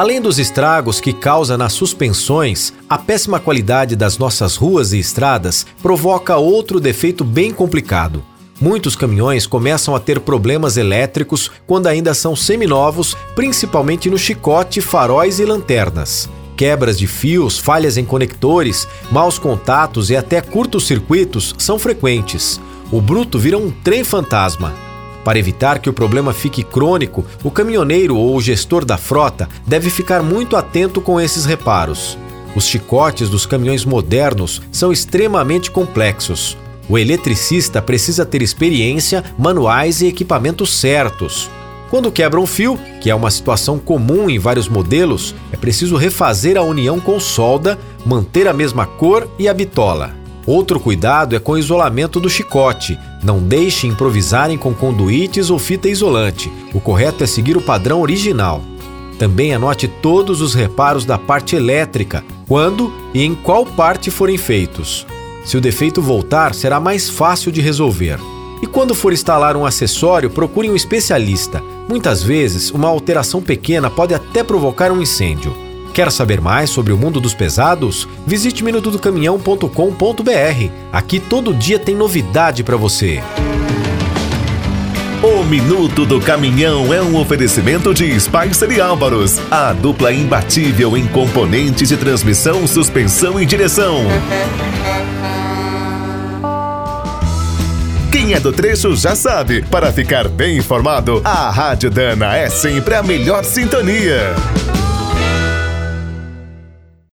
Além dos estragos que causa nas suspensões, a péssima qualidade das nossas ruas e estradas provoca outro defeito bem complicado. Muitos caminhões começam a ter problemas elétricos quando ainda são seminovos, principalmente no chicote, faróis e lanternas. Quebras de fios, falhas em conectores, maus contatos e até curtos-circuitos são frequentes o bruto vira um trem fantasma. Para evitar que o problema fique crônico, o caminhoneiro ou o gestor da frota deve ficar muito atento com esses reparos. Os chicotes dos caminhões modernos são extremamente complexos. O eletricista precisa ter experiência, manuais e equipamentos certos. Quando quebra um fio, que é uma situação comum em vários modelos, é preciso refazer a união com solda, manter a mesma cor e a bitola. Outro cuidado é com o isolamento do chicote. Não deixe improvisarem com conduítes ou fita isolante. O correto é seguir o padrão original. Também anote todos os reparos da parte elétrica, quando e em qual parte forem feitos. Se o defeito voltar, será mais fácil de resolver. E quando for instalar um acessório, procure um especialista. Muitas vezes, uma alteração pequena pode até provocar um incêndio. Quer saber mais sobre o mundo dos pesados? Visite minutodocaminhão.com.br. Aqui todo dia tem novidade para você. O Minuto do Caminhão é um oferecimento de Spicer e Álvaros, a dupla imbatível em componentes de transmissão, suspensão e direção. Quem é do trecho já sabe, para ficar bem informado, a Rádio Dana é sempre a melhor sintonia.